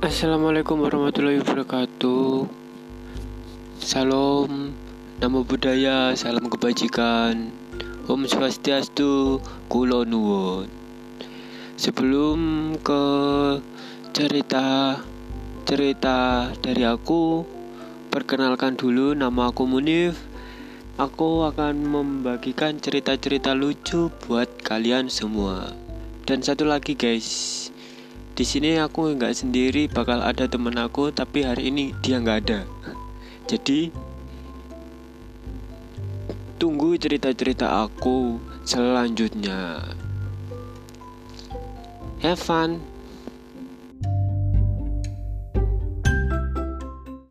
Assalamualaikum warahmatullahi wabarakatuh. Salam, namo budaya, salam kebajikan. Om Swastiastu, Kulo Nuwun. Sebelum ke cerita cerita dari aku, perkenalkan dulu nama aku Munif. Aku akan membagikan cerita-cerita lucu buat kalian semua. Dan satu lagi guys, di sini aku nggak sendiri, bakal ada temen aku, tapi hari ini dia nggak ada. Jadi tunggu cerita-cerita aku selanjutnya. Have fun.